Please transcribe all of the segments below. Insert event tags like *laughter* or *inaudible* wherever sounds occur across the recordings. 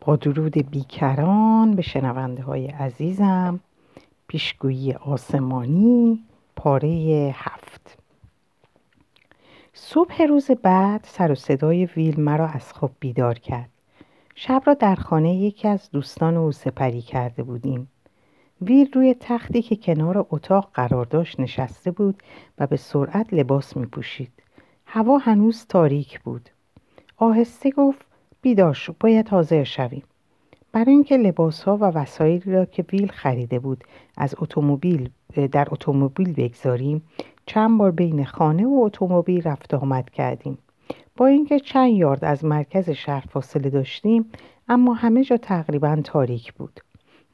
با درود بیکران به شنونده های عزیزم پیشگویی آسمانی پاره هفت صبح روز بعد سر و صدای ویل مرا از خواب بیدار کرد شب را در خانه یکی از دوستان او سپری کرده بودیم ویل روی تختی که کنار اتاق قرار داشت نشسته بود و به سرعت لباس می پوشید. هوا هنوز تاریک بود. آهسته گفت بیدار شو باید حاضر شویم. برای اینکه لباس ها و وسایلی را که ویل خریده بود از اتومبیل در اتومبیل بگذاریم چند بار بین خانه و اتومبیل رفت آمد کردیم با اینکه چند یارد از مرکز شهر فاصله داشتیم اما همه جا تقریبا تاریک بود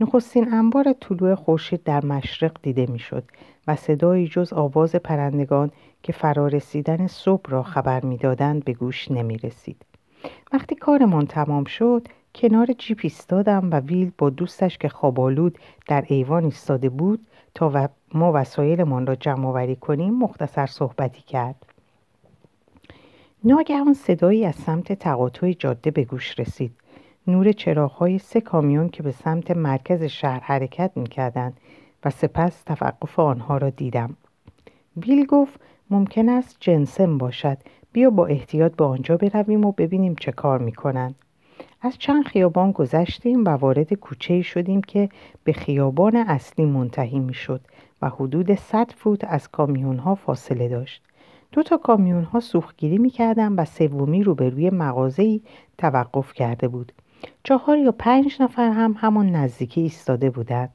نخستین انبار طلوع خورشید در مشرق دیده می‌شد و صدایی جز آواز پرندگان که فرارسیدن صبح را خبر می‌دادند به گوش نمی رسید. وقتی کارمان تمام شد کنار جیپ ایستادم و ویل با دوستش که خوابالود در ایوان ایستاده بود تا و ما وسایلمان را جمع آوری کنیم مختصر صحبتی کرد. ناگهان صدایی از سمت تقاطع جاده به گوش رسید. نور چراغهای سه کامیون که به سمت مرکز شهر حرکت می‌کردند و سپس توقف آنها را دیدم. ویل گفت ممکن است جنسم باشد. بیا با احتیاط به آنجا برویم و ببینیم چه کار می‌کنند از چند خیابان گذشتیم و وارد کوچه شدیم که به خیابان اصلی منتهی می‌شد و حدود 100 فوت از کامیون ها فاصله داشت. دو تا کامیون ها سوختگیری می‌کردن و سومی روبروی مغازه‌ای توقف کرده بود. چهار یا پنج نفر هم همان نزدیکی ایستاده بودند.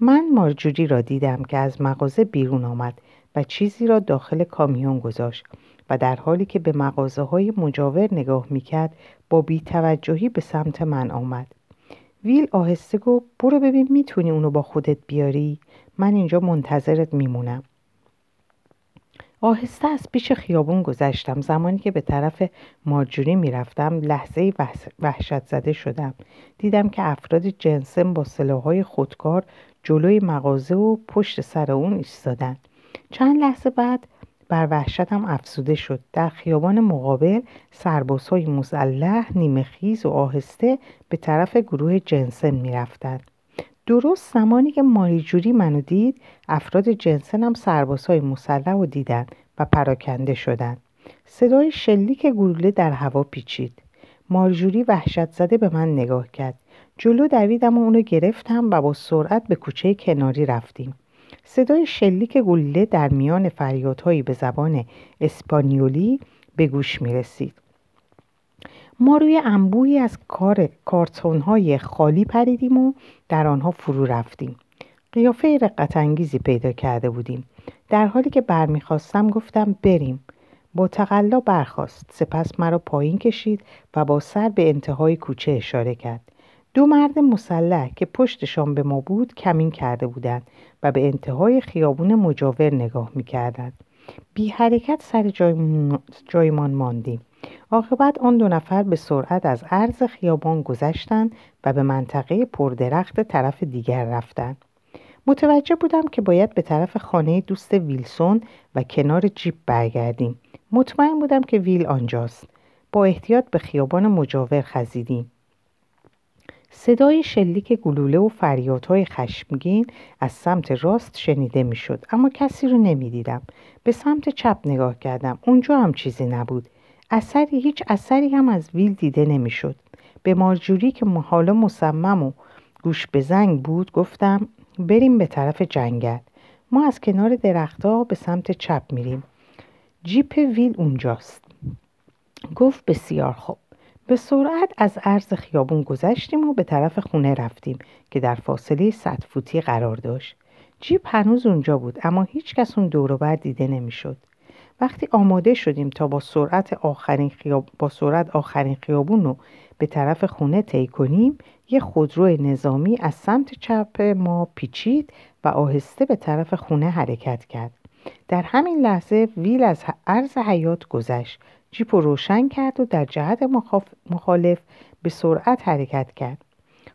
من مارجوری را دیدم که از مغازه بیرون آمد و چیزی را داخل کامیون گذاشت و در حالی که به مغازه های مجاور نگاه می‌کرد با بیتوجهی به سمت من آمد. ویل آهسته گفت برو ببین می‌تونی اونو با خودت بیاری؟ من اینجا منتظرت میمونم. آهسته از پیش خیابون گذشتم. زمانی که به طرف مارجوری می‌رفتم لحظه وحشت زده شدم. دیدم که افراد جنسم با سلاحهای خودکار جلوی مغازه و پشت سر اون ایستادن. چند لحظه بعد بر وحشتم افسوده شد. در خیابان مقابل سربازهای مسلح نیمه خیز و آهسته به طرف گروه جنسن می‌رفتند. درست زمانی که ماریجوری منو دید افراد جنسن هم سربازهای مسلح رو دیدن و پراکنده شدند صدای شلیک گلوله در هوا پیچید. مارجوری وحشت زده به من نگاه کرد. جلو دویدم و اونو گرفتم و با سرعت به کوچه کناری رفتیم. صدای شلیک گلوله در میان فریادهایی به زبان اسپانیولی به گوش می رسید. ما روی انبوهی از کار کارتون خالی پریدیم و در آنها فرو رفتیم. قیافه رقت انگیزی پیدا کرده بودیم. در حالی که برمیخواستم گفتم بریم. با تقلا برخواست سپس مرا پایین کشید و با سر به انتهای کوچه اشاره کرد. دو مرد مسلح که پشتشان به ما بود کمین کرده بودند و به انتهای خیابون مجاور نگاه می‌کردند. بی حرکت سر جایمان ماندیم. عاقبت آن دو نفر به سرعت از عرض خیابان گذشتند و به منطقه پردرخت طرف دیگر رفتند. متوجه بودم که باید به طرف خانه دوست ویلسون و کنار جیب برگردیم. مطمئن بودم که ویل آنجاست. با احتیاط به خیابان مجاور خزیدیم. صدای شلیک گلوله و فریادهای خشمگین از سمت راست شنیده می‌شد اما کسی رو نمی‌دیدم. به سمت چپ نگاه کردم. اونجا هم چیزی نبود. اثری هیچ اثری هم از ویل دیده نمی‌شد. به مارجوری که حالا مصمم و گوش به زنگ بود گفتم بریم به طرف جنگل. ما از کنار درختها به سمت چپ میریم. جیپ ویل اونجاست. گفت بسیار خوب. به سرعت از عرض خیابون گذشتیم و به طرف خونه رفتیم که در فاصله صد فوتی قرار داشت. جیب هنوز اونجا بود اما هیچ کس اون دوروبر دیده نمی‌شد. وقتی آماده شدیم تا با سرعت آخرین, خیاب... با سرعت آخرین خیابون رو به طرف خونه طی کنیم یه خودرو نظامی از سمت چپ ما پیچید و آهسته به طرف خونه حرکت کرد. در همین لحظه ویل از عرض حیات گذشت جیپ رو روشن کرد و در جهت مخالف به سرعت حرکت کرد.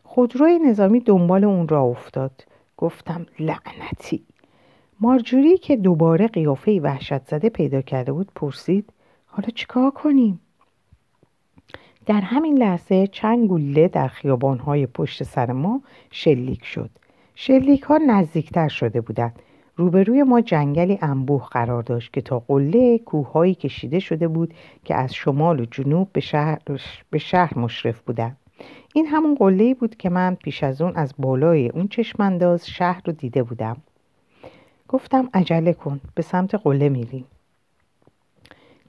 خودروی نظامی دنبال اون را افتاد. گفتم لعنتی. مارجوری که دوباره قیافه وحشت زده پیدا کرده بود پرسید حالا چیکار کنیم؟ در همین لحظه چند گوله در خیابانهای پشت سر ما شلیک شد. شلیک ها نزدیکتر شده بودند. روبروی ما جنگلی انبوه قرار داشت که تا قله کوههایی کشیده شده بود که از شمال و جنوب به شهر, به شهر مشرف بودند. این همون قله بود که من پیش از اون از بالای اون چشمانداز شهر رو دیده بودم. گفتم عجله کن به سمت قله میریم.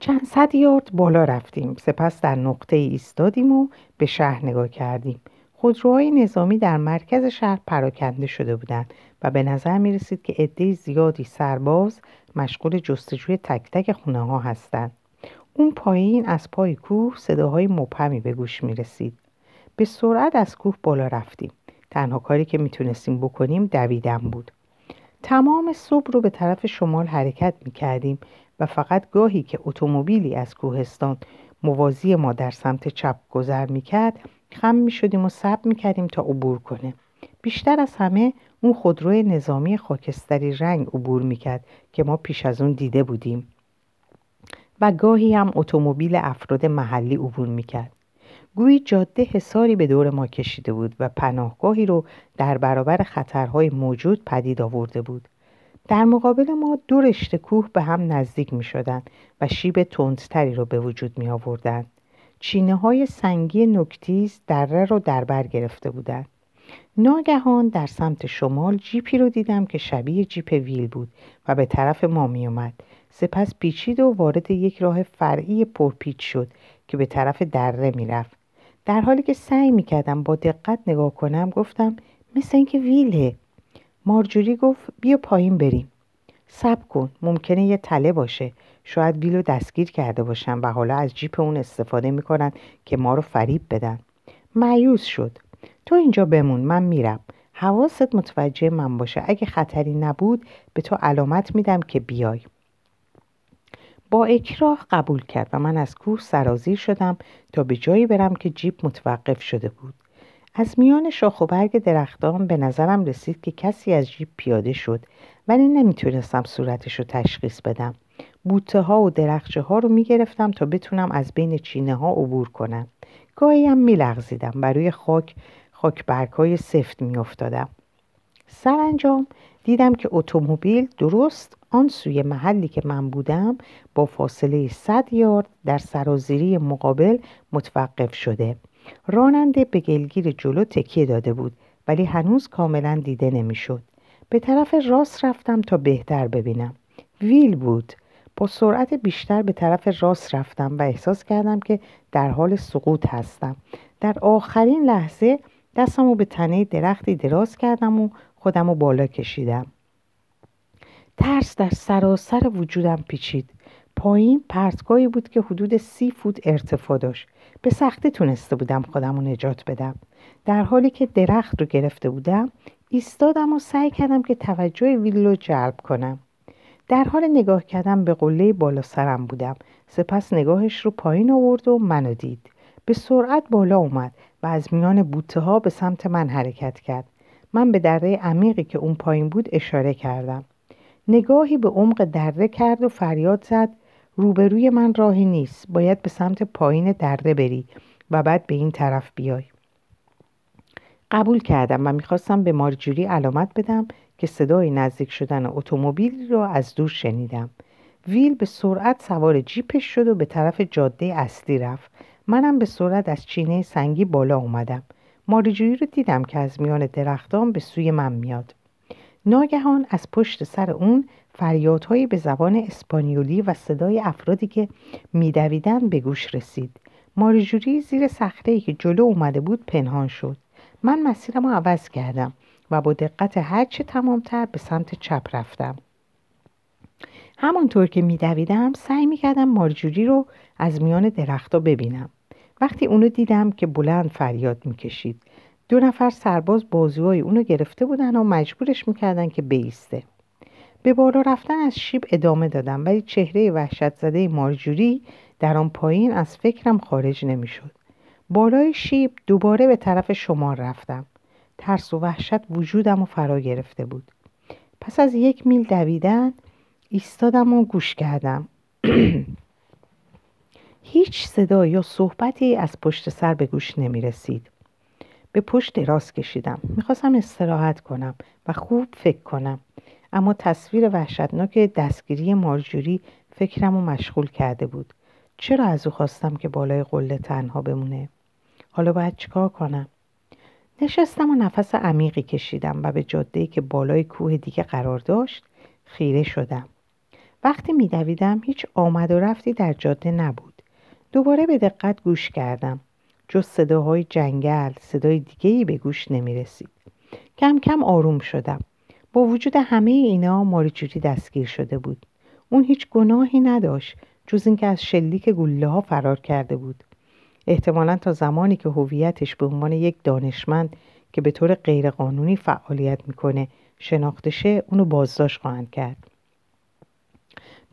چند صد یارد بالا رفتیم. سپس در نقطه ایستادیم و به شهر نگاه کردیم. خودروهای نظامی در مرکز شهر پراکنده شده بودند و به نظر می رسید که عده زیادی سرباز مشغول جستجوی تک تک خونه ها هستند. اون پایین از پای کوه صداهای مبهمی به گوش می رسید. به سرعت از کوه بالا رفتیم. تنها کاری که می‌تونستیم بکنیم دویدن بود. تمام صبح رو به طرف شمال حرکت می کردیم و فقط گاهی که اتومبیلی از کوهستان موازی ما در سمت چپ گذر می کرد خم می شدیم و سب می کردیم تا عبور کنه. بیشتر از همه اون خودروی نظامی خاکستری رنگ عبور می کرد که ما پیش از اون دیده بودیم. و گاهی هم اتومبیل افراد محلی عبور می کرد. گویی جاده حساری به دور ما کشیده بود و پناهگاهی رو در برابر خطرهای موجود پدید آورده بود. در مقابل ما دو رشته کوه به هم نزدیک می شدن و شیب تندتری رو به وجود می آوردن. چینه های سنگی نکتیز دره رو در بر گرفته بودند. ناگهان در سمت شمال جیپی رو دیدم که شبیه جیپ ویل بود و به طرف ما می اومد. سپس پیچید و وارد یک راه فرعی پرپیچ شد که به طرف دره می‌رفت. در حالی که سعی می‌کردم با دقت نگاه کنم گفتم مثل اینکه ویله. مارجوری گفت بیا پایین بریم. سب کن ممکنه یه تله باشه. شاید ویلو دستگیر کرده باشن و حالا از جیپ اون استفاده می‌کنن که ما رو فریب بدن. معیوز شد. تو اینجا بمون من میرم. حواست متوجه من باشه. اگه خطری نبود به تو علامت میدم که بیای. با اکراه قبول کرد و من از کوه سرازیر شدم تا به جایی برم که جیب متوقف شده بود. از میان شاخ و برگ درختان به نظرم رسید که کسی از جیب پیاده شد. ولی نمی‌تونستم صورتش رو تشخیص بدم. بوته ها و درخچه ها رو می‌گرفتم تا بتونم از بین چینه ها عبور کنم. گاهی هم میلغزیدم. بر روی خاک خاک برگ های سفت میافتادم. سرانجام دیدم که اتومبیل درست آن سوی محلی که من بودم با فاصله 100 یارد در سرازیری مقابل متوقف شده. راننده به گلگیر جلو تکیه داده بود ولی هنوز کاملا دیده نمی‌شد. به طرف راست رفتم تا بهتر ببینم. ویل بود. با سرعت بیشتر به طرف راست رفتم و احساس کردم که در حال سقوط هستم. در آخرین لحظه دستمو به تنه درختی دراز کردم و خودم بالا کشیدم. ترس در سراسر وجودم پیچید. پایین پرتگاهی بود که حدود سی فوت ارتفاع داشت. به سختی تونسته بودم خودم رو نجات بدم. در حالی که درخت رو گرفته بودم ایستادم و سعی کردم که توجه ویل جلب کنم. در حال نگاه کردم به قله بالا سرم بودم. سپس نگاهش رو پایین آورد و منو دید. به سرعت بالا اومد و از میان بوته ها به سمت من حرکت کرد. من به دره عمیقی که اون پایین بود اشاره کردم. نگاهی به عمق دره کرد و فریاد زد روبروی من راهی نیست. باید به سمت پایین دره بری و بعد به این طرف بیای. قبول کردم و می‌خواستم به مارجوری علامت بدم که صدای نزدیک شدن اتومبیل را از دور شنیدم. ویل به سرعت سوار جیپش شد و به طرف جاده اصلی رفت. منم به سرعت از چینه سنگی بالا اومدم. مارجوری رو دیدم که از میان درختان به سوی من میاد. ناگهان از پشت سر اون فریادهایی به زبان اسپانیولی و صدای افرادی که میدویدن به گوش رسید. ماریجوری زیر صخره‌ای که جلو اومده بود پنهان شد. من مسیرم رو عوض کردم و با دقت هرچه تمامتر به سمت چپ رفتم. همانطور که میدویدم سعی می‌کردم مارجوری رو از میان درختها ببینم. وقتی اونو دیدم که بلند فریاد می‌کشید دو نفر سرباز بازوهای اونو گرفته بودن و مجبورش می‌کردن که بیسته. به بالا رفتن از شیب ادامه دادم ولی چهره وحشت زده مارجوری در آن پایین از فکرم خارج نمی‌شد. بالای شیب دوباره به طرف شمار رفتم. ترس و وحشت وجودم و فرا گرفته بود. پس از یک میل دویدن ایستادم و گوش کردم. *clears throat* هیچ صدا یا صحبتی از پشت سر به گوش نمی رسید. به پشت دراز کشیدم. می‌خواستم استراحت کنم و خوب فکر کنم. اما تصویر وحشتناک دستگیری مارجوری فکرم رو مشغول کرده بود. چرا از او خواستم که بالای قله تنها بمونه؟ حالا باید چیکار کنم؟ نشستم و نفس عمیقی کشیدم و به جاده‌ای که بالای کوه دیگه قرار داشت خیره شدم. وقتی میدویدم هیچ آمد و رفتی در جاده نبود. دوباره به دقت گوش کردم. جز صداهای جنگل صدای دیگهی به گوش نمی رسید. کم کم آروم شدم. با وجود همه اینا ماریجوری دستگیر شده بود. اون هیچ گناهی نداشت جز اینکه از شلیک گله ها فرار کرده بود. احتمالا تا زمانی که هویتش به عنوان یک دانشمند که به طور غیرقانونی فعالیت می‌کنه شناخته شه اونو بازداشت خواهند کرد.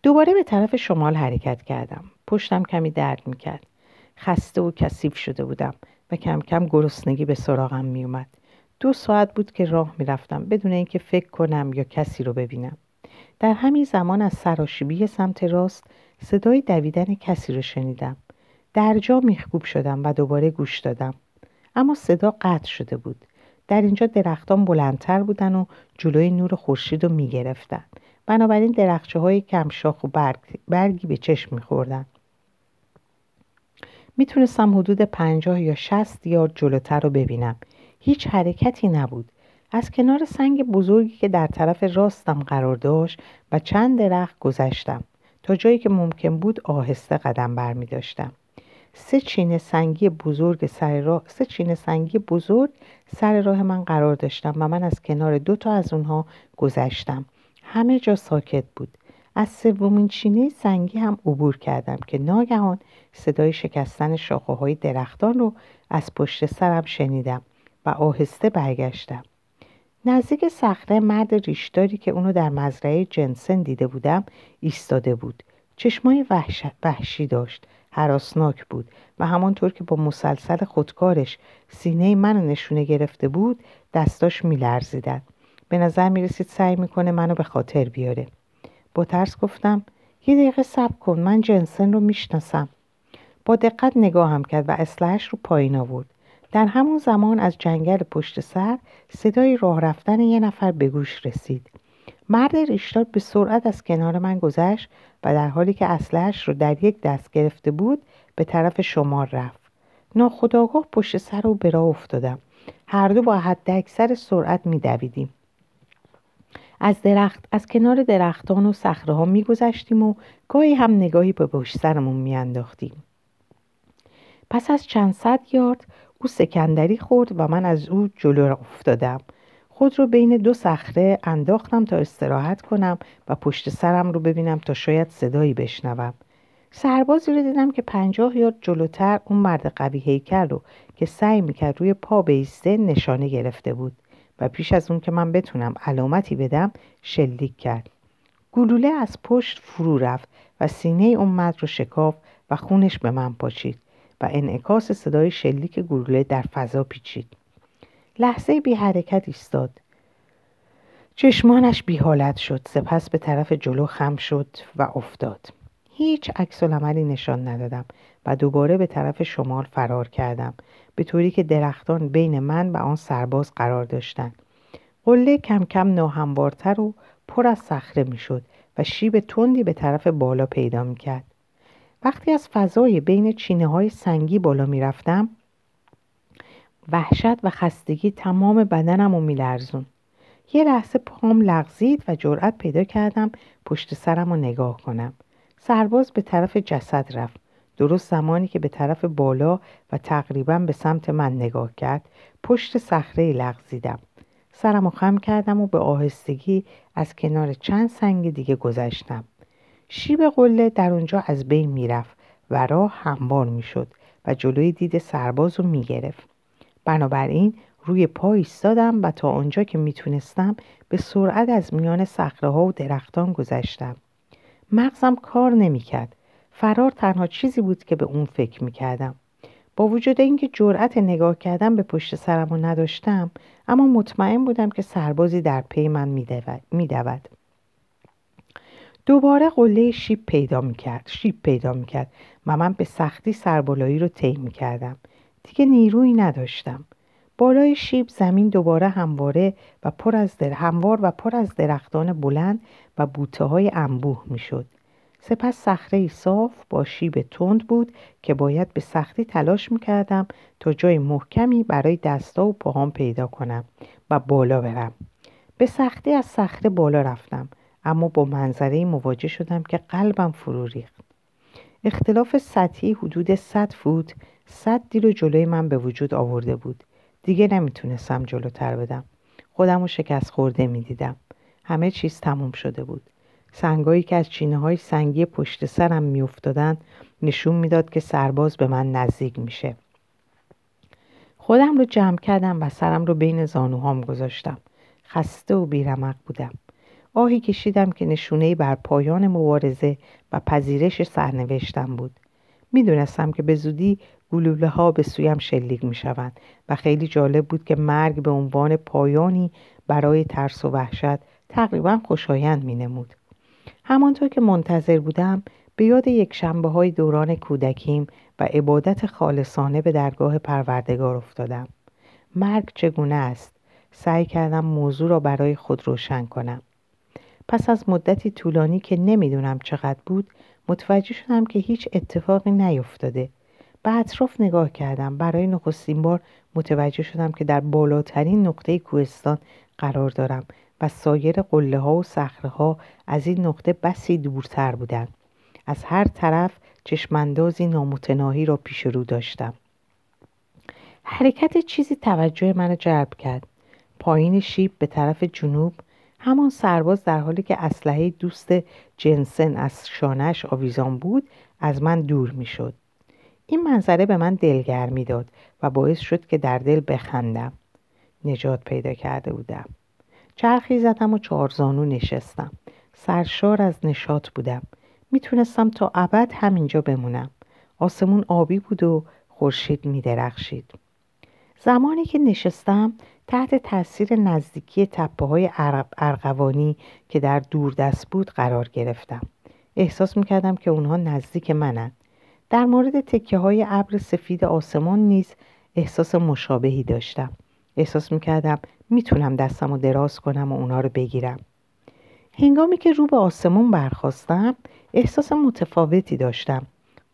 دوباره به طرف شمال حرکت کردم. پشتم کمی درد می‌کرد. خسته و کثیف شده بودم و کم کم گرسنگی به سراغم میومد. دو ساعت بود که راه می‌رفتم بدون اینکه فکر کنم یا کسی رو ببینم. در همین زمان از سراشیبی سمت راست صدای دویدن کسی رو شنیدم. در جا میخکوب شدم و دوباره گوش دادم. اما صدا قطع شده بود. در اینجا درختان بلندتر بودن و جلوی نور خورشید رو می‌گرفتن. بنابراین درخچه های کمشاخ و برگ، برگی به چشم میخوردن. می‌تونستم حدود پنجاه یا شست یارد جلوتر رو ببینم. هیچ حرکتی نبود. از کنار سنگ بزرگی که در طرف راستم قرار داشت و چند درخت گذشتم تا جایی که ممکن بود آهسته قدم برمی داشتم. سه چینه سنگی بزرگ سر راه سه چینه سنگی بزرگ سر راه من قرار داشتم و من از کنار دو تا از اونها گذشتم. همه جا ساکت بود. از سومین چینه سنگی هم عبور کردم که ناگهان صدای شکستن شاخه های درختان رو از پشت سرم شنیدم و آهسته برگشتم. نزدیک صخره مرد ریشداری که اونو در مزرعه جنسن دیده بودم ایستاده بود. چشمای وحشی داشت. حراسناک بود و همانطور که با مسلسل خودکارش سینه منو نشونه گرفته بود دستاش میلرزیدن به نظر می‌رسید سعی می‌کنه منو به خاطر بیاره. با ترس گفتم یه دقیقه صبر کن من جنسن رو می‌شناسم. با دقت نگاهم کرد و اسلحش رو پایین آورد. در همون زمان از جنگل پشت سر صدای راه رفتن یه نفر به گوش رسید. مرد ریشدار به سرعت از کنار من گذشت و در حالی که اسلحش رو در یک دست گرفته بود به طرف شمار رفت. ناخداگاه پشت سر او به راه افتادم. هر دو با حد اکثر سرعت میدویدیم. از درخت از کنار درختان و صخره ها میگذشتیم و گاهی هم نگاهی به پشت سرمون میانداختیم. پس از چند صد یارد او سکندری خورد و من از او جلو افتادم. خود رو بین دو صخره انداختم تا استراحت کنم و پشت سرم رو ببینم تا شاید صدایی بشنوم. سربازی رو دیدم که پنجاه یارد جلوتر اون مرد قوی هیکل رو که سعی می‌کرد روی پا بیسته نشانه گرفته بود و پیش از اون که من بتونم علامتی بدم شلیک کرد. گلوله از پشت فرو رفت و سینه اون مرد رو شکاف و خونش به من پاچید و انعکاس صدای شلیک گلوله در فضا پیچید. لحظه بی حرکت ایستاد. چشمانش بی حالت شد. سپس به طرف جلو خم شد و افتاد. هیچ عکس عملی نشان ندادم و دوباره به طرف شمال فرار کردم به طوری که درختان بین من و آن سرباز قرار داشتند. قله کم کم ناهموارتر و پر از صخره می‌شد و شیب تندی به طرف بالا پیدا می‌کرد. وقتی از فضای بین چینه های سنگی بالا می‌رفتم وحشت و خستگی تمام بدنم و میلرزون. یه لحظه پام لغزید و جرأت پیدا کردم پشت سرم رو نگاه کنم. سرباز به طرف جسد رفت. درست زمانی که به طرف بالا و تقریبا به سمت من نگاه کرد پشت صخره لغزیدم. سرم خم کردم و به آهستگی از کنار چند سنگ دیگه گذشتم. شیب قله در اونجا از بین می‌رفت و راه هموار می‌شد و جلوی دید سرباز رو می‌گرفت. بنابراین روی پا ایستادم و تا آنجا که می‌تونستم به سرعت از میان صخره ها و درختان گذشتم. مغزم کار نمی‌کرد. فرار تنها چیزی بود که به اون فکر می‌کردم. با وجود اینکه جرأت نگاه کردم به پشت سرم رو نداشتم اما مطمئن بودم که سربازی در پی من میدود دوباره قله شیب پیدا می‌کرد. شیب پیدا می‌کرد و من به سختی سربالایی رو طی می کردم. دیگه نیرویی نداشتم. بالای شیب زمین دوباره همواره و پر از در... هموار و پر از درختان بلند و بوته های انبوه می شد. سپس صخره صاف با شیب تند بود که باید به سختی تلاش می کردم تا جای محکمی برای دستا و پاهام پیدا کنم و بالا برم. به سختی از صخره بالا رفتم اما با منظره مواجه شدم که قلبم فرو ریخت. اختلاف سطحی حدود 100 فوت صدی رو جلوی من به وجود آورده بود. دیگه نمی‌تونستم جلوتر بدم. خودم رو شکست خورده می‌دیدم. همه چیز تموم شده بود. سنگایی که از چینه های سنگی پشت سرم میافتادن نشون می‌داد که سرباز به من نزدیک میشه. خودم رو جمع کردم و سرم رو بین زانوهام گذاشتم. خسته و بیرمق بودم. آهی کشیدم که نشونه بر پایان مبارزه و پذیرش سرنوشتم بود. می‌دونستم که به زودی گلوله ها به سویم شلیک می شوند و خیلی جالب بود که مرگ به عنوان پایانی برای ترس و وحشت تقریبا خوشایند می نمود. همانطور که منتظر بودم به یاد یک شنبه های دوران کودکیم و عبادت خالصانه به درگاه پروردگار افتادم. مرگ چگونه است؟ سعی کردم موضوع را برای خود روشن کنم. پس از مدتی طولانی که نمی‌دونم چقدر بود متوجه شدم که هیچ اتفاقی نیفتاده به اطراف نگاه کردم. برای نخستین بار متوجه شدم که در بالاترین نقطه کوهستان قرار دارم و سایر قله ها و صخره ها از این نقطه بسی دورتر بودند. از هر طرف چشماندازی نامتناهی را پیش رو داشتم. حرکت چیزی توجه منو جلب کرد. پایین شیب به طرف جنوب همان سرباز در حالی که اسلحه دوست جنسن از شانش آویزان بود از من دور می‌شد. این منظره به من دلگرمی داد و باعث شد که در دل بخندم. نجات پیدا کرده بودم. چرخی زدم و چهارزانو نشستم. سرشار از نشاط بودم. می‌تونستم تا ابد همینجا بمونم. آسمون آبی بود و خورشید میدرخشید. زمانی که نشستم تحت تاثیر نزدیکی تپه های ارغوانی که در دوردست بود قرار گرفتم. احساس می‌کردم که اونها نزدیک منند در مورد تکه های ابر سفید آسمان نیز احساس مشابهی داشتم. احساس می‌کردم می‌تونم دستم رو دراز کنم و اونا رو بگیرم. هنگامی که رو به آسمان برخواستم احساس متفاوتی داشتم.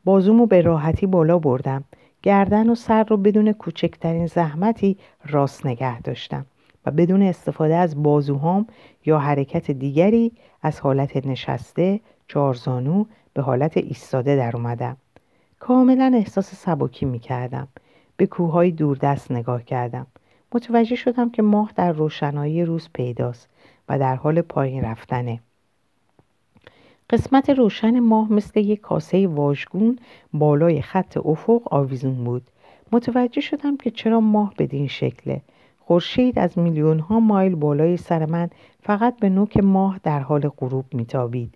بازومو به راحتی بالا بردم. گردن و سر رو بدون کوچکترین زحمتی راست نگه داشتم و بدون استفاده از بازوهام یا حرکت دیگری از حالت نشسته چارزانو به حالت ایستاده در اومدم. کاملا احساس سبکی می کردم به کوههای دوردست نگاه کردم. متوجه شدم که ماه در روشنایی روز پیداست و در حال پایین رفتنه. قسمت روشن ماه مثل یک کاسه واژگون بالای خط افق آویزون بود. متوجه شدم که چرا ماه بدین شکله. خورشید از میلیون ها مایل بالای سر من فقط به نوک ماه در حال غروب میتابید.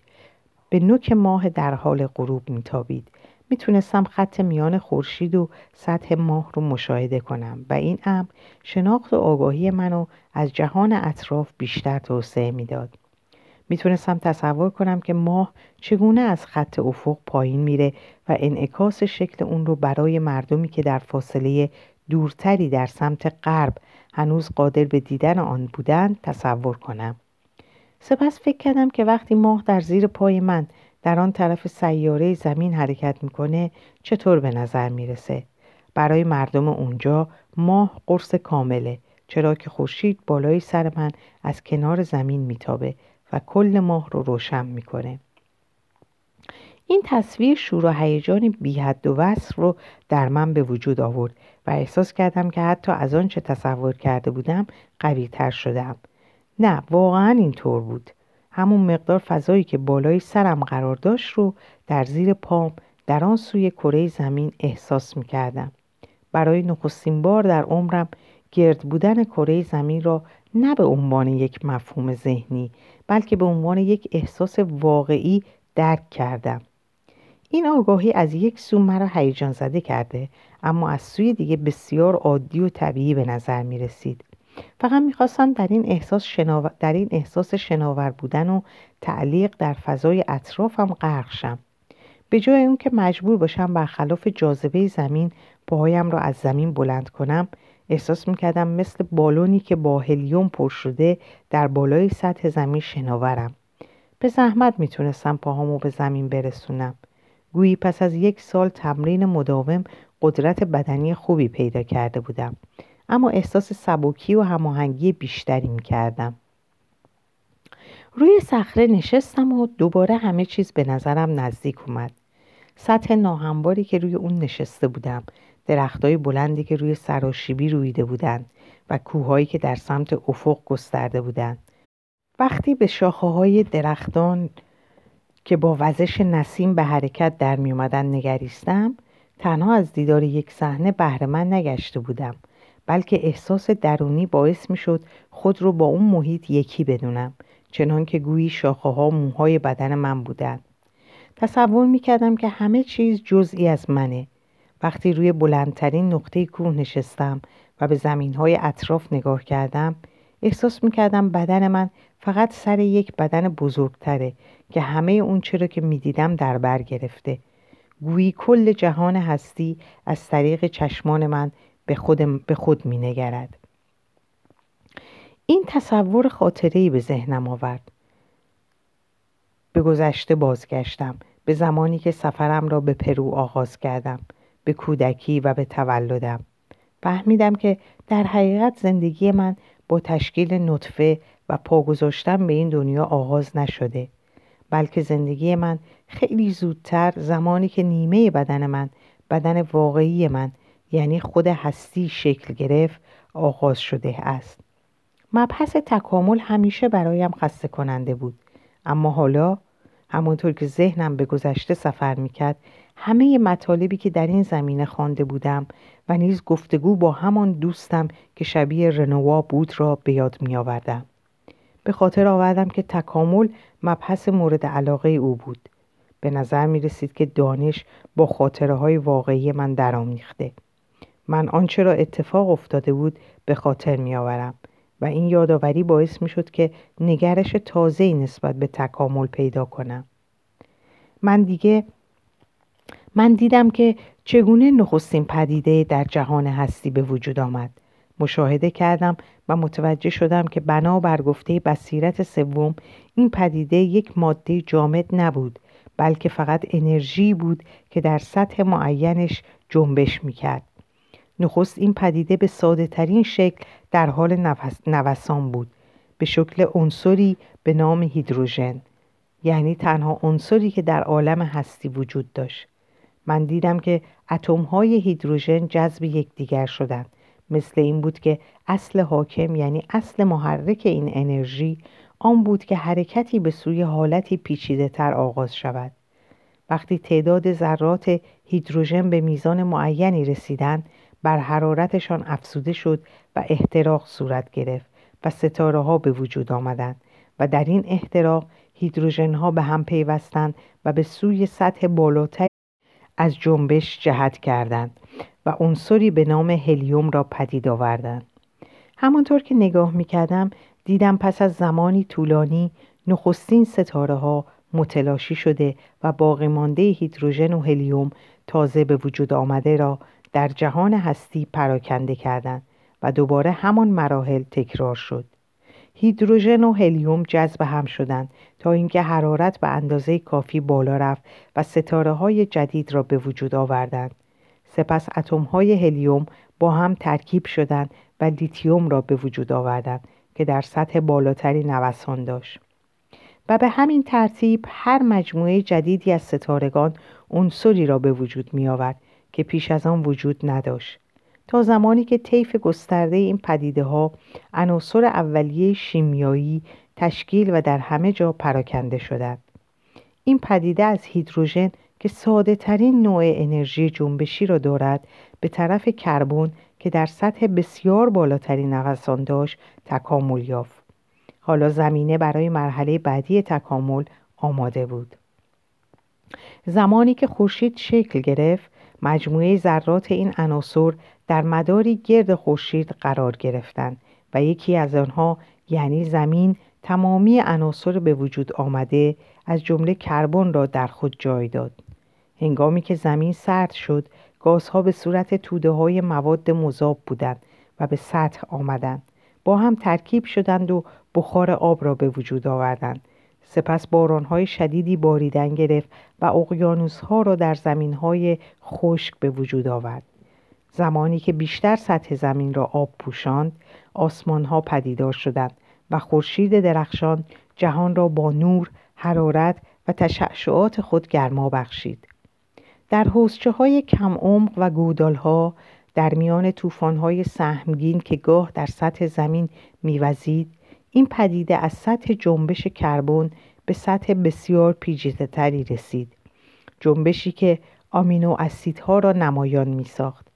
به نوک ماه در حال غروب میتابید. می‌تونستم خط میان خورشید و سطح ماه رو مشاهده کنم و این امر شناخت و آگاهی منو از جهان اطراف بیشتر توسعه می‌داد. می‌تونستم تصور کنم که ماه چگونه از خط افق پایین میره و انعکاس شکل اون رو برای مردمی که در فاصله دورتری در سمت غرب هنوز قادر به دیدن آن بودند تصور کنم. سپس فکر کردم که وقتی ماه در زیر پای من در آن طرف سیاره زمین حرکت می‌کنه چطور به نظر می‌رسه؟ برای مردم اونجا ماه قرص کامله چرا که خورشید بالای سر من از کنار زمین میتابه و کل ماه رو روشن می‌کنه. این تصویر شور و هیجان بیحد و وصف رو در من به وجود آورد و احساس کردم که حتی از آنچه تصور کرده بودم قوی تر شدم. نه واقعا اینطور بود. همون مقدار فضایی که بالای سرم قرار داشت رو در زیر پام در آن سوی کره زمین احساس می کردم. برای نخستین بار در عمرم گرد بودن کره زمین را نه به عنوان یک مفهوم ذهنی بلکه به عنوان یک احساس واقعی درک کردم. این آگاهی از یک سو مرا هیجان زده کرده اما از سوی دیگه بسیار عادی و طبیعی به نظر می رسید. فقط می‌خواستم در این احساس شناور, در این احساس شناور بودن و تعلیق در فضای اطرافم غرق شم. به جای اون که مجبور باشم برخلاف جاذبه زمین پاهایم را از زمین بلند کنم احساس می‌کردم مثل بالونی که با هلیوم پر شده در بالای سطح زمین شناورم. به زحمت می‌تونستم پاهامو به زمین برسونم. گویی پس از یک سال تمرین مداوم قدرت بدنی خوبی پیدا کرده بودم. اما احساس سبکی و هماهنگی بیشتری می‌کردم. روی صخره نشستم و دوباره همه چیز به نظرم نزدیک اومد. سطح ناهمواری که روی اون نشسته بودم درختای بلندی که روی سراشیبی رویده بودند و کوههایی که در سمت افق گسترده بودند. وقتی به شاخه های درختان که با وزش نسیم به حرکت در می نگریستم تنها از دیدار یک صحنه من نگشته بودم. بلکه احساس درونی باعث می شد خود رو با اون محیط یکی بدونم چنان که گویی شاخه ها موهای بدن من بودند تصور می کردم که همه چیز جزئی از منه. وقتی روی بلندترین نقطه کوه نشستم و به زمین های اطراف نگاه کردم احساس می کردم بدن من فقط سر یک بدن بزرگتره که همه اون چرا که می دیدم در بر گرفته. گویی کل جهان هستی از طریق چشمان من به خود, به خود می نگرد. این تصور خاطره به ذهنم آورد به گذشته بازگشتم به زمانی که سفرم را به پرو آغاز کردم به کودکی و به تولدم فهمیدم که در حقیقت زندگی من با تشکیل نطفه و پا گذاشتن به این دنیا آغاز نشده بلکه زندگی من خیلی زودتر زمانی که نیمه بدن من بدن واقعی من یعنی خود هستی شکل گرفت آغاز شده است مبحث تکامل همیشه برایم خسته کننده بود اما حالا همونطور که ذهنم به گذشته سفر می‌کرد همه مطالبی که در این زمینه خوانده بودم و نیز گفتگو با همان دوستم که شبیه رنوا بود را به یاد می آوردم. به خاطر آوردم که تکامل مبحث مورد علاقه او بود. به نظر می رسید که دانش با خاطره های واقعی من درآمیخته. من آنچه را اتفاق افتاده بود به خاطر می آورم و این یادآوری باعث می شد که نگرش تازه‌ای نسبت به تکامل پیدا کنم. من دیگه من دیدم که چگونه نخستین پدیده در جهان هستی به وجود آمد مشاهده کردم و متوجه شدم که بنا بر گفته بصیرت سوم این پدیده یک ماده جامد نبود بلکه فقط انرژی بود که در سطح معینش جنبش می‌کرد نخست این پدیده به ساده ترین شکل در حال نوسان بود. به شکل عنصری به نام هیدروژن. یعنی تنها عنصری که در عالم هستی وجود داشت. من دیدم که اتم های هیدروژن جذب یکدیگر شدند. مثل این بود که اصل حاکم یعنی اصل محرک این انرژی آن بود که حرکتی به سوی حالتی پیچیده تر آغاز شود. وقتی تعداد ذرات هیدروژن به میزان معینی رسیدند بر حرارتشان افزوده شد و احتراق صورت گرفت و ستاره ها به وجود آمدند و در این احتراق هیدروژن ها به هم پیوستند و به سوی سطح بالاتر از جنبش جهت کردند و عنصری به نام هلیوم را پدید آوردند. همانطور که نگاه می کردم دیدم پس از زمانی طولانی نخستین ستاره ها متلاشی شده و باقی مانده هیدروژن و هلیوم تازه به وجود آمده را در جهان هستی پراکنده کردند و دوباره همان مراحل تکرار شد هیدروژن و هلیوم جذب هم شدند تا اینکه حرارت به اندازه کافی بالا رفت و ستاره های جدید را به وجود آوردند. سپس اتم های هلیوم با هم ترکیب شدند و لیتیوم را به وجود آوردند که در سطح بالاتری نوسان داشت. و به همین ترتیب هر مجموعه جدیدی از ستارگان عنصری را به وجود می آورد که پیش از آن وجود نداشت. تا زمانی که طیف گسترده این پدیده ها عناصر اولیه شیمیایی تشکیل و در همه جا پراکنده شدند. این پدیده از هیدروژن که ساده ترین نوع انرژی جنبشی را دارد به طرف کربن که در سطح بسیار بالاتری نوسان داشت تکامل یافت. حالا زمینه برای مرحله بعدی تکامل آماده بود. زمانی که خورشید شکل گرفت مجموعه ذرات این عناصر در مداری گرد خورشید قرار گرفتند و یکی از آنها یعنی زمین تمامی عناصر به وجود آمده از جمله کربن را در خود جای داد. هنگامی که زمین سرد شد گازها به صورت توده های مواد مذاب بودند و به سطح آمدند. با هم ترکیب شدند و بخار آب را به وجود آوردند. سپس بارانهای شدیدی باریدن گرفت و اقیانوسها را در زمینهای خشک به وجود آورد. زمانی که بیشتر سطح زمین را آب پوشاند آسمانها پدیدار شدند و خورشید درخشان جهان را با نور حرارت و تشعشعات خود گرما بخشید. در حوزچه های کم عمق و گودال ها در میان طوفان های سهمگین که گاه در سطح زمین میوزید این پدیده از سطح جنبش کربن به سطح بسیار پیچیده تری رسید. جنبشی که آمینو اسیدها را نمایان می ساخت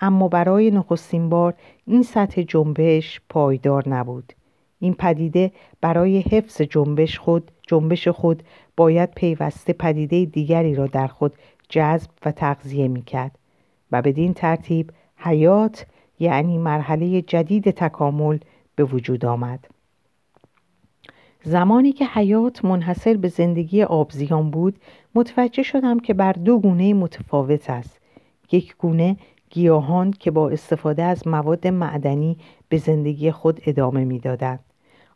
اما برای نخستین بار این سطح جنبش پایدار نبود. این پدیده برای حفظ جنبش خود جنبش خود باید پیوسته پدیده دیگری را در خود جذب و تغذیه می کرد و بدین ترتیب حیات یعنی مرحله جدید تکامل به وجود آمد. زمانی که حیات منحصر به زندگی آبزیان بود متوجه شدم که بر دو گونه متفاوت است. یک گونه گیاهان که با استفاده از مواد معدنی به زندگی خود ادامه می‌دادند.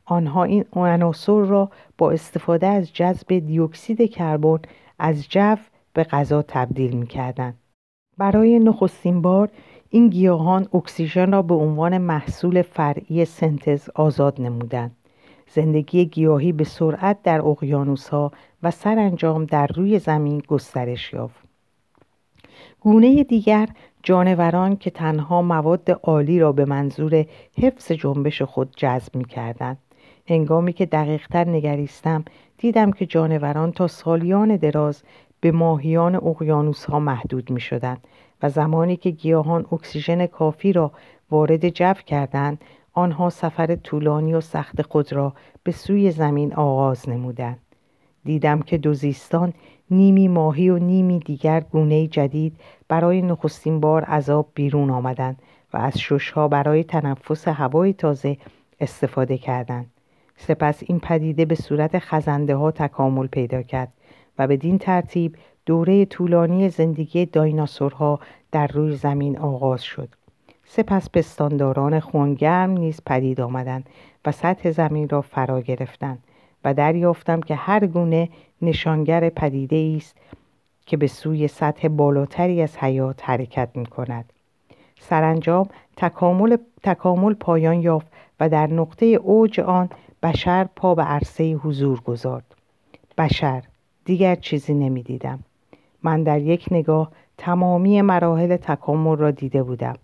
آنها این عناصر را با استفاده از جذب دیوکسید کربن از جو به غذا تبدیل می‌کردند. برای نخستین بار این گیاهان اکسیژن را به عنوان محصول فرعی سنتز آزاد نمودند. زندگی گیاهی به سرعت در ها و سرانجام در روی زمین گسترش یافت گونه دیگر جانوران که تنها مواد عالی را به منظور حفظ جنبش خود جذب می کردند. هنگامی که دقیقتر نگریستم دیدم که جانوران تا سالیان دراز به ماهیان اقیانوس ها محدود می شدند و زمانی که گیاهان اکسیژن کافی را وارد جو کردند آنها سفر طولانی و سخت خود را به سوی زمین آغاز نمودند. دیدم که دوزیستان نیمی ماهی و نیمی دیگر گونه جدید برای نخستین بار عذاب بیرون آمدند و از ششها برای تنفس هوای تازه استفاده کردند. سپس این پدیده به صورت خزنده ها تکامل پیدا کرد و بدین ترتیب دوره طولانی زندگی دایناسورها در روی زمین آغاز شد. سپس پستانداران خونگرم نیز پدید آمدند و سطح زمین را فرا گرفتند و دریافتم که هر گونه نشانگر پدیده است که به سوی سطح بالاتری از حیات حرکت می کند. سرانجام تکامل, تکامل پایان یافت و در نقطه اوج آن بشر پا به عرصه حضور گذارد. بشر دیگر چیزی نمی دیدم. من در یک نگاه تمامی مراحل تکامل را دیده بودم.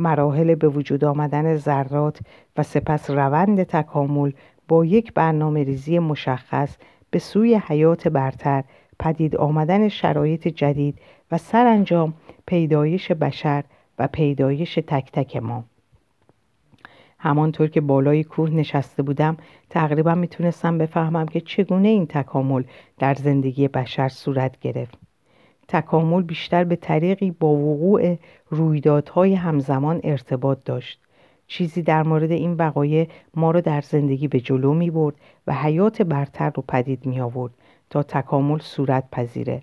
مراحل به وجود آمدن ذرات و سپس روند تکامل با یک برنامه ریزی مشخص به سوی حیات برتر پدید آمدن شرایط جدید و سرانجام پیدایش بشر و پیدایش تک تک ما. همانطور که بالای کوه نشسته بودم تقریبا می‌تونستم بفهمم که چگونه این تکامل در زندگی بشر صورت گرفت. تکامل بیشتر به طریقی با وقوع رویدادهای همزمان ارتباط داشت. چیزی در مورد این وقایع ما را در زندگی به جلو می برد و حیات برتر رو پدید می آورد تا تکامل صورت پذیره.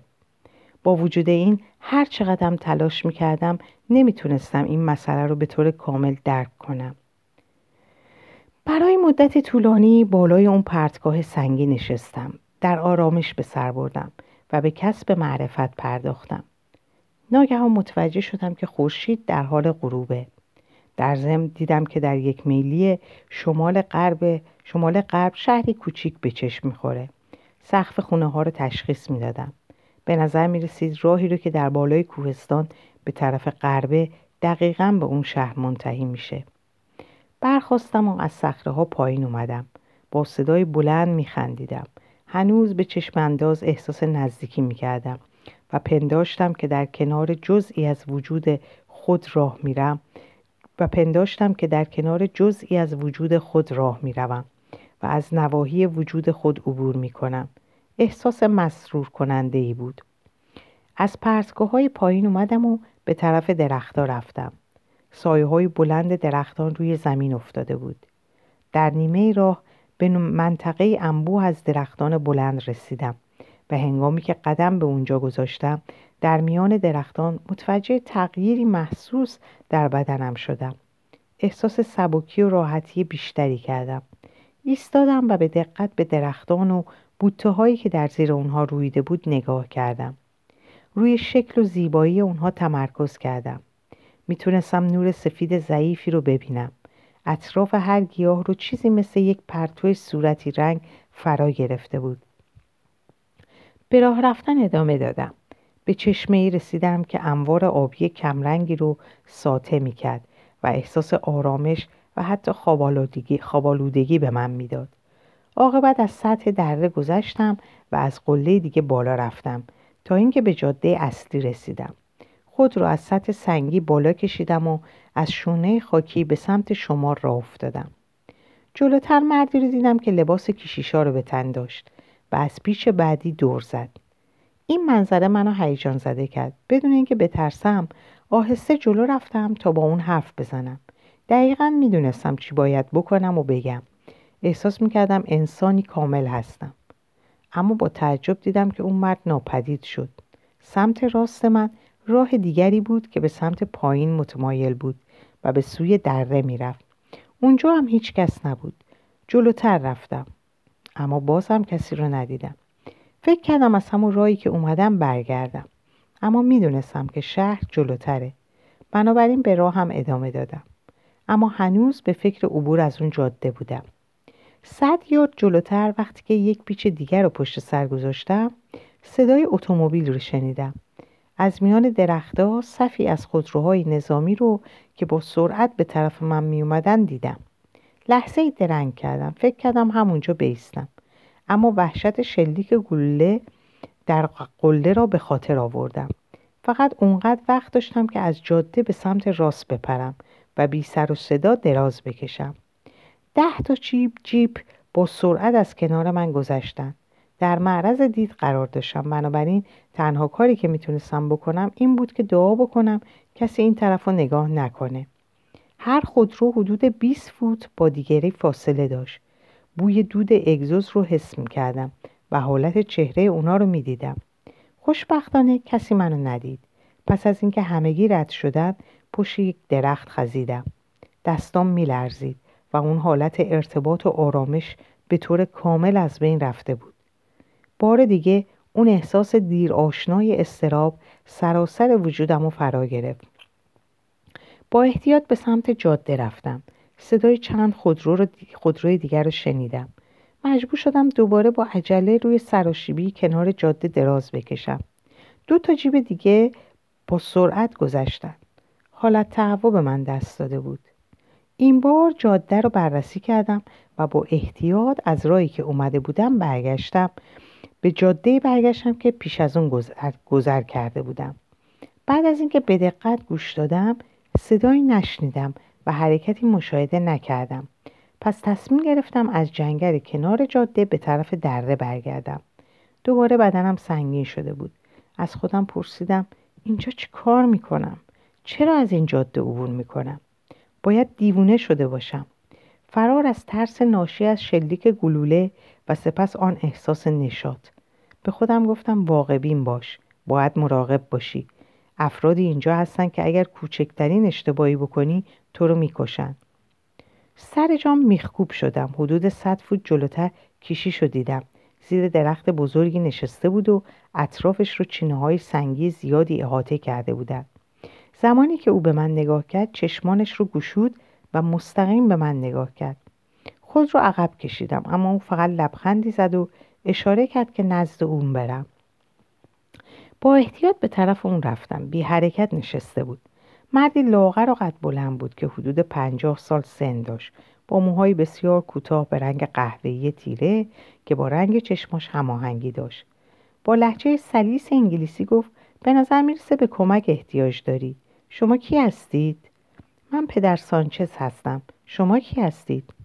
با وجود این هر چقدر تلاش می کردم نمی تونستم این مسئله رو به طور کامل درک کنم. برای مدت طولانی بالای اون پرتگاه سنگی نشستم. در آرامش به سر بردم. و به کسب معرفت پرداختم. ناگهان متوجه شدم که خورشید در حال غروبه. در ضمن دیدم که در یک میلی شمال غرب شمال غرب شهری کوچیک به چشم می‌خوره. سقف خونه ها رو تشخیص می‌دادم. به نظر می رسید راهی رو که در بالای کوهستان به طرف غربه دقیقا به اون شهر منتهی میشه. برخواستم و از صخره ها پایین اومدم. با صدای بلند میخندیدم. هنوز به چشم انداز احساس نزدیکی می‌کردم و پنداشتم که در کنار جزئی از وجود خود راه میرم و پنداشتم که در کنار جزئی از وجود خود راه می‌روم و از نواحی وجود خود عبور می کنم. احساس مسرور کننده ای بود. از پرتگاه های پایین اومدم و به طرف درختها رفتم. سایه های بلند درختان روی زمین افتاده بود. در نیمه راه به منطقه انبوه از درختان بلند رسیدم و هنگامی که قدم به اونجا گذاشتم در میان درختان متوجه تغییری محسوس در بدنم شدم. احساس سبکی و راحتی بیشتری کردم. ایستادم و به دقت به درختان و بوته هایی که در زیر اونها رویده بود نگاه کردم. روی شکل و زیبایی اونها تمرکز کردم. می‌تونستم نور سفید ضعیفی رو ببینم. اطراف هر گیاه رو چیزی مثل یک پرتو صورتی رنگ فرا گرفته بود به راه رفتن ادامه دادم به چشمه ای رسیدم که انوار آبی کمرنگی رو ساطع می کرد و احساس آرامش و حتی خوابالودگی, به من می‌داد. عاقبت از سطح دره گذشتم و از قله دیگه بالا رفتم تا اینکه به جاده اصلی رسیدم. خود را از سطح سنگی بالا کشیدم و از شونه خاکی به سمت شمار را افتادم. جلوتر مردی رو دیدم که لباس کشیشا رو به تن داشت و از پیش بعدی دور زد. این منظره منو هیجان زده کرد. بدون اینکه بترسم آهسته جلو رفتم تا با اون حرف بزنم. دقیقا می‌دونستم چی باید بکنم و بگم. احساس می‌کردم انسانی کامل هستم. اما با تعجب دیدم که اون مرد ناپدید شد. سمت راست من راه دیگری بود که به سمت پایین متمایل بود. به سوی دره می‌رفت. اونجا هم هیچ کس نبود. جلوتر رفتم. اما باز هم کسی رو ندیدم. فکر کردم از همون رایی که اومدم برگردم. اما می‌دونستم که شهر جلوتره. بنابراین به راه هم ادامه دادم. اما هنوز به فکر عبور از اون جاده بودم. صد یارد جلوتر وقتی که یک پیچ دیگر رو پشت سر گذاشتم صدای اتومبیل رو شنیدم. از میان درختها صفی از خودروهای نظامی رو که با سرعت به طرف من می اومدن دیدم. لحظه ای درنگ کردم. فکر کردم همونجا بیستم. اما وحشت شلیک گلوله در قله را به خاطر آوردم. فقط اونقدر وقت داشتم که از جاده به سمت راست بپرم و بی سر و صدا دراز بکشم. ده تا جیب جیپ با سرعت از کنار من گذشتن. در معرض دید قرار داشتم. بنابراین تنها کاری که می‌تونستم بکنم این بود که دعا بکنم کسی این طرف رو نگاه نکنه. هر خودرو حدود 20 فوت با دیگری فاصله داشت. بوی دود اگزوز رو حس می‌کردم و حالت چهره اونا رو می‌دیدم. خوشبختانه کسی منو ندید. پس از اینکه همگی رد شدن پشت یک درخت خزیدم. دستام میلرزید و اون حالت ارتباط و آرامش به طور کامل از بین رفته بود. بار دیگه اون احساس دیر آشنای استراب سراسر وجودم رو فرا گرفت. با احتیاط به سمت جاده رفتم. صدای چند خودرو رو خودروی دیگر رو شنیدم. مجبور شدم دوباره با عجله روی سراشیبی کنار جاده دراز بکشم. دو تا جیب دیگه با سرعت گذشتن. حالت تهوع به من دست داده بود. این بار جاده رو بررسی کردم و با احتیاط از راهی که اومده بودم برگشتم. به جاده برگشتم که پیش از اون گذر, گذر کرده بودم. بعد از اینکه به دقت گوش دادم صدایی نشنیدم و حرکتی مشاهده نکردم. پس تصمیم گرفتم از جنگل کنار جاده به طرف دره برگردم. دوباره بدنم سنگین شده بود. از خودم پرسیدم اینجا چه کار می‌کنم؟ چرا از این جاده عبور می‌کنم؟ باید دیوونه شده باشم. فرار از ترس ناشی از شلیک گلوله و سپس آن احساس نشات به خودم گفتم واقع باش باید مراقب باشی. افرادی اینجا هستن که اگر کوچکترین اشتباهی بکنی تو رو می‌کشن. سر جام میخکوب شدم. حدود صد فوت جلوتر کیشی دیدم. زیر درخت بزرگی نشسته بود و اطرافش رو چینه های سنگی زیادی احاطه کرده بودن. زمانی که او به من نگاه کرد چشمانش رو گشود و مستقیم به من نگاه کرد. خود رو عقب کشیدم اما او فقط لبخندی زد و اشاره کرد که نزد اون برم. با احتیاط به طرف اون رفتم. بی حرکت نشسته بود. مردی لاغر و قد بلند بود که حدود پنجاه سال سن داشت. با موهای بسیار کوتاه به رنگ قهوه‌ای تیره که با رنگ چشماش هماهنگی داشت. با لحجه سلیس انگلیسی گفت به نظر می‌رسه به کمک احتیاج داری. شما کی هستید؟ من پدر سانچز هستم. شما کی هستید؟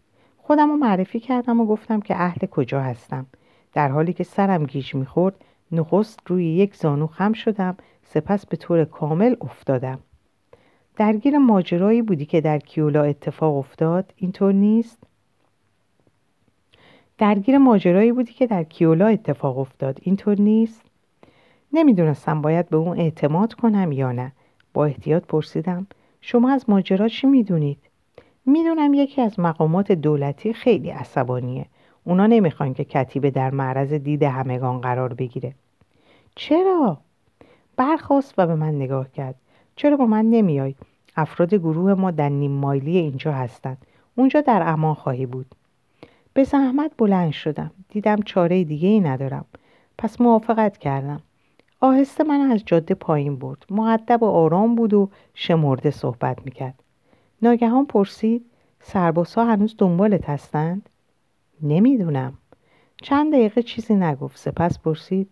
خودم رو معرفی کردم و گفتم که اهل کجا هستم. در حالی که سرم گیج می‌خورد نخست روی یک زانو خم شدم سپس به طور کامل افتادم. درگیر ماجرایی بودی که در کیولا اتفاق افتاد؟ اینطور نیست؟ درگیر ماجرایی بودی که در کیولا اتفاق افتاد. اینطور نیست؟ نمی‌دونستم باید به اون اعتماد کنم یا نه. با احتیاط پرسیدم شما از ماجرا چی می‌دونید؟ می‌دونم یکی از مقامات دولتی خیلی عصبانیه. اونا نمی‌خوان که کتیبه در معرض دید همگان قرار بگیره. چرا؟ برخواست و به من نگاه کرد. چرا با من نمیای؟ افراد گروه ما در نیم مایلی اینجا هستند اونجا در امان خواهی بود. به زحمت بلند شدم. دیدم چاره دیگه ای ندارم. پس موافقت کردم. آهسته من از جاده پایین برد. معدب و آرام بود و شمرده صحبت می‌کرد. ناگهان پرسید سرباسا هنوز دنبالت هستند؟ نمی‌دونم. چند دقیقه چیزی نگفت سپس پرسید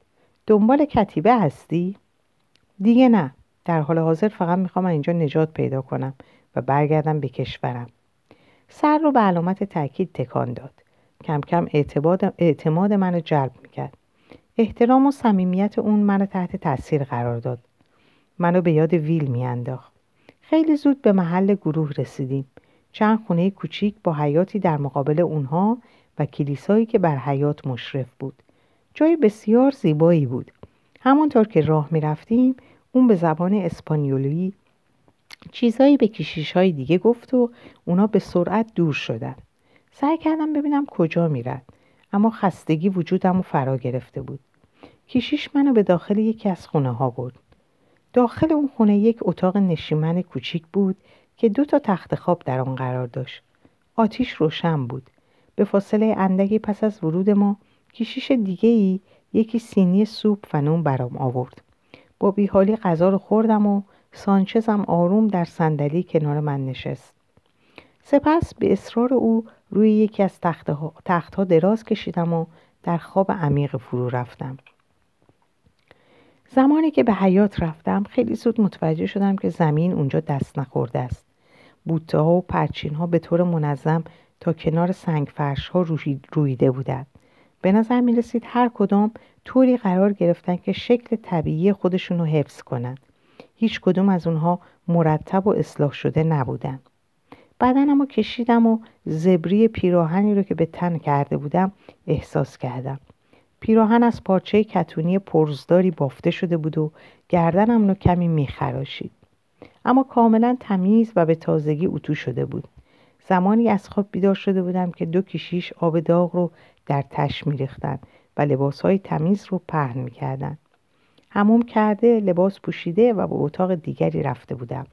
دنبال کتیبه هستی؟ دیگه نه. در حال حاضر فقط می‌خوام اینجا نجات پیدا کنم و برگردم به کشورم. سر رو به علامت تاکید تکان داد. کم کم اعتماد, اعتماد منو جلب می‌کرد. احترام و صمیمیت اون منو تحت تاثیر قرار داد. منو به یاد ویل میانداخت. خیلی زود به محل گروه رسیدیم. چند خونه کوچیک با حیاتی در مقابل اونها و کلیسایی که بر حیات مشرف بود. جای بسیار زیبایی بود. همانطور که راه می‌رفتیم اون به زبان اسپانیولی چیزهایی به کشیش های دیگه گفت و اونا به سرعت دور شدن. سعی کردم ببینم کجا میرن اما خستگی وجودم رو فرا گرفته بود. کشیش منو به داخل یکی از خونه ها برد. داخل اون خونه یک اتاق نشیمن کوچیک بود که دو تا تخت خواب در آن قرار داشت. آتیش روشن بود. به فاصله اندکی پس از ورود ما کشیش دیگه ای یکی سینی سوپ و نون برام آورد. با بیحالی غذا رو خوردم و سانچزم آروم در صندلی کنار من نشست. سپس به اصرار او روی یکی از تختها, تختها دراز کشیدم و در خواب عمیق فرو رفتم. زمانی که به حیات رفتم خیلی زود متوجه شدم که زمین اونجا دست نخورده است. بوته ها و پرچین ها به طور منظم تا کنار سنگ فرش ها رویده بودند. به نظر می رسید هر کدام طوری قرار گرفتن که شکل طبیعی خودشون رو حفظ کنند. هیچ کدوم از اونها مرتب و اصلاح شده نبودن بدنم رو کشیدم و زبری پیراهنی رو که به تن کرده بودم احساس کردم. پیراهن از پارچه کتونی پرزداری بافته شده بود و گردنم رو کمی میخراشید. اما کاملا تمیز و به تازگی اتو شده بود. زمانی از خواب بیدار شده بودم که دو کشیش آب داغ رو در تش میریختند و لباس های تمیز رو پهن می‌کردند هموم کرده لباس پوشیده و به اتاق دیگری رفته بودم.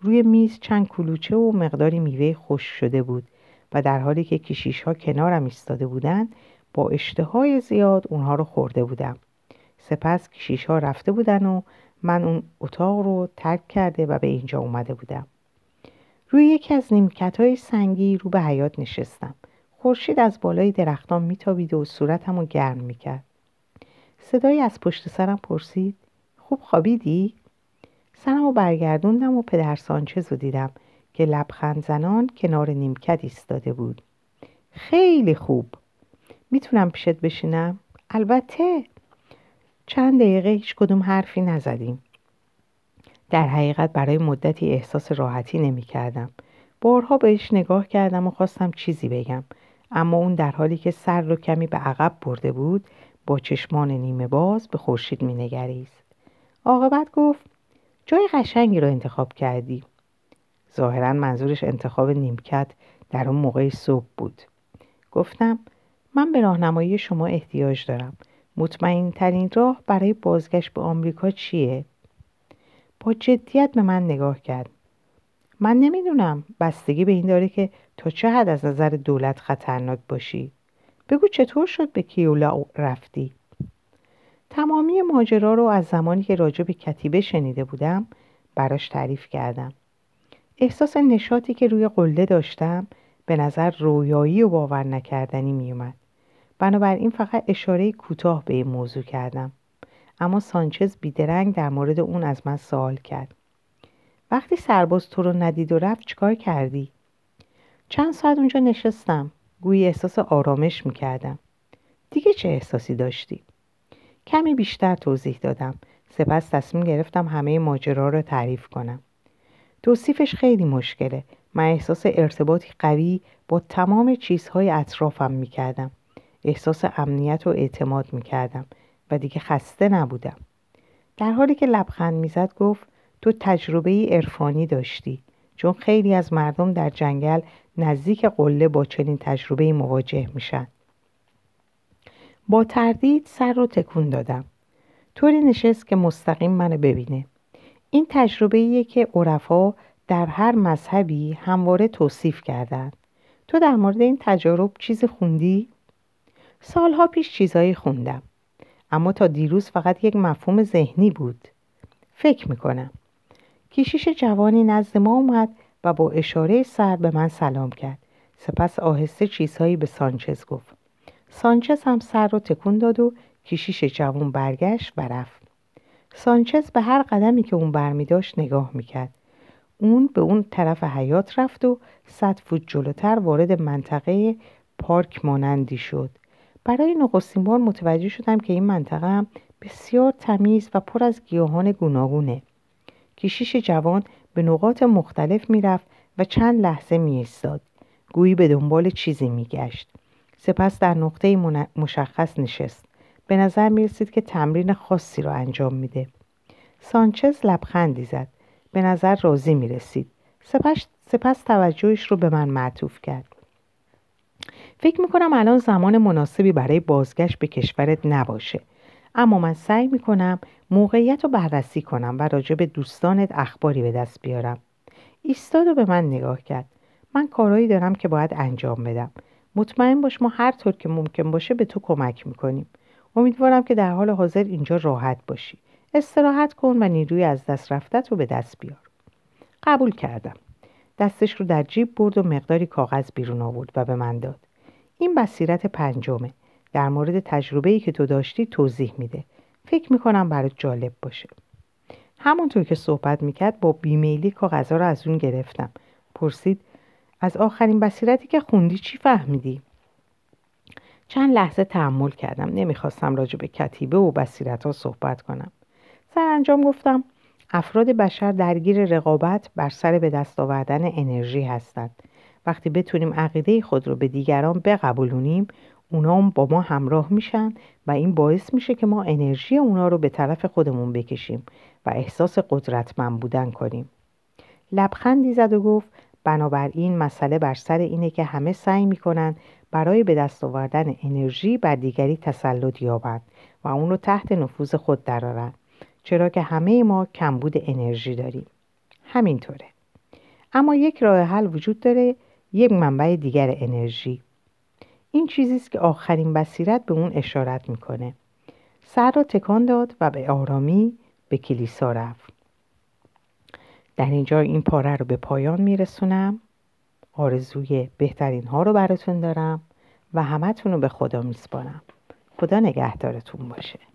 روی میز چند کلوچه و مقداری میوه خوش شده بود و در حالی که کشیش ها کنارم ایستاده بودند با اشتهای زیاد اونها رو خورده بودم. سپس کشیش ها رفته بودن و من اون اتاق رو ترک کرده و به اینجا اومده بودم. روی یکی از نیمکت های سنگی رو به حیات نشستم. خورشید از بالای درختان میتابید و صورتم رو گرم می‌کرد. صدایی از پشت سرم پرسید خوب خوابیدی؟ سرم رو برگردوندم و پدر سانچز رو دیدم که لبخند زنان کنار نیمکت ایستاده بود. خیلی خوب. می‌تونم پیشت بشینم؟ البته چند دقیقه هیچ کدوم حرفی نزدیم. در حقیقت برای مدتی احساس راحتی نمی کردم بارها بهش نگاه کردم و خواستم چیزی بگم. اما اون در حالی که سر رو کمی به عقب برده بود با چشمان نیمه باز به خورشید مینگریست. عاقبت گفت جای قشنگی رو انتخاب کردی. ظاهرا منظورش انتخاب نیمکت در اون موقع صبح بود. گفتم من به راهنمایی شما احتیاج دارم. مطمئن ترین راه برای بازگشت به آمریکا چیه؟ با جدیت به من نگاه کرد. من نمی‌دونم. بستگی به این داره که تا چه حد از نظر دولت خطرناک باشی. بگو چطور شد به کیولا رفتی؟ تمامی ماجرا رو از زمانی که راجع به کتیبه شنیده بودم براش تعریف کردم. احساس نشاطی که روی قله داشتم به نظر رویایی و باور نکردنی میومد بنابراین فقط اشاره کوتاه به این موضوع کردم. اما سانچز بیدرنگ در مورد اون از من سوال کرد. وقتی سرباز تو رو ندید و رفت چیکار کردی؟ چند ساعت اونجا نشستم. گویی احساس آرامش می‌کردم. دیگه چه احساسی داشتی؟ کمی بیشتر توضیح دادم. سپس تصمیم گرفتم همه ماجرا رو تعریف کنم. توصیفش خیلی مشکله. من احساس ارتباطی قوی با تمام چیزهای اطرافم می‌کردم. احساس امنیت و اعتماد می‌کردم و دیگه خسته نبودم. در حالی که لبخند می‌زد گفت تو تجربه عرفانی داشتی چون خیلی از مردم در جنگل نزدیک قله با چنین تجربه مواجه میشن. با تردید سر رو تکون دادم. طوری نشست که مستقیم منو ببینه. این تجربه که عرفا در هر مذهبی همواره توصیف کردند. تو در مورد این تجارب چیزی خوندی؟ سالها پیش چیزایی خوندم. اما تا دیروز فقط یک مفهوم ذهنی بود. فکر می‌کنم. کیشیش جوانی نزد ما اومد و با اشاره سر به من سلام کرد. سپس آهسته چیزهایی به سانچز گفت. سانچز هم سر رو تکون داد و کیشیش جوان برگشت و رفت. سانچز به هر قدمی که اون برمی داشت نگاه می‌کرد. اون به اون طرف حیات رفت و صد فوت جلوتر وارد منطقه پارک مانندی شد. برای نخستین بار متوجه شدم که این منطقه هم بسیار تمیز و پر از گیاهان گوناگونه. کشیش جوان به نقاط مختلف می‌رفت و چند لحظه می ایستاد. گویی به دنبال چیزی میگشت. سپس در نقطه مشخص نشست. به نظر می رسید که تمرین خاصی را انجام میده. سانچز لبخندی زد. به نظر راضی می رسید سپس, سپس توجهش رو به من معطوف کرد. فکر می‌کنم الان زمان مناسبی برای بازگشت به کشورت نباشه. اما من سعی می‌کنم موقعیت رو بررسی کنم و راجع به دوستانت اخباری به دست بیارم. ایستاد و به من نگاه کرد. من کارهایی دارم که باید انجام بدم. مطمئن باش ما هر طور که ممکن باشه به تو کمک می‌کنیم. امیدوارم که در حال حاضر اینجا راحت باشی. استراحت کن و نیروی از دست رفتت رو به دست بیار. قبول کردم. دستش رو در جیب برد و مقداری کاغذ بیرون آورد و به من داد. این بصیرت پنجمه. در مورد تجربه‌ای که تو داشتی توضیح میده. فکر می‌کنم برات جالب باشه. همونطور که صحبت می‌کرد با بیمیلی کاغذها رو از اون گرفتم. پرسید از آخرین بصیرتی که خوندی چی فهمیدی؟ چند لحظه تحمل کردم. نمی‌خواستم راجع به کتیبه و بصیرت ها صحبت کنم. سرانجام گفتم افراد بشر درگیر رقابت بر سر به دست آوردن انرژی هستند. وقتی بتونیم عقیده خود رو به دیگران بقبولونیم اونا هم با ما همراه میشن و این باعث میشه که ما انرژی اونا رو به طرف خودمون بکشیم و احساس قدرتمند بودن کنیم. لبخندی زد و گفت بنابراین مسئله بر سر اینه که همه سعی می‌کنن برای به دست آوردن انرژی بر دیگری تسلط یابند و اون رو تحت نفوذ خود درارن چرا که همه ما کمبود انرژی داریم. همینطوره. اما یک راه حل وجود داره یک منبع دیگر انرژی. این چیزی است که آخرین بصیرت به اون اشارت می‌کنه. سر را تکان داد و به آرامی به کلیسا رفت. در اینجا این پاره رو به پایان میرسونم. آرزوی بهترین ها رو براتون دارم و همتون رو به خدا میسپارم. خدا نگهدارتون باشه.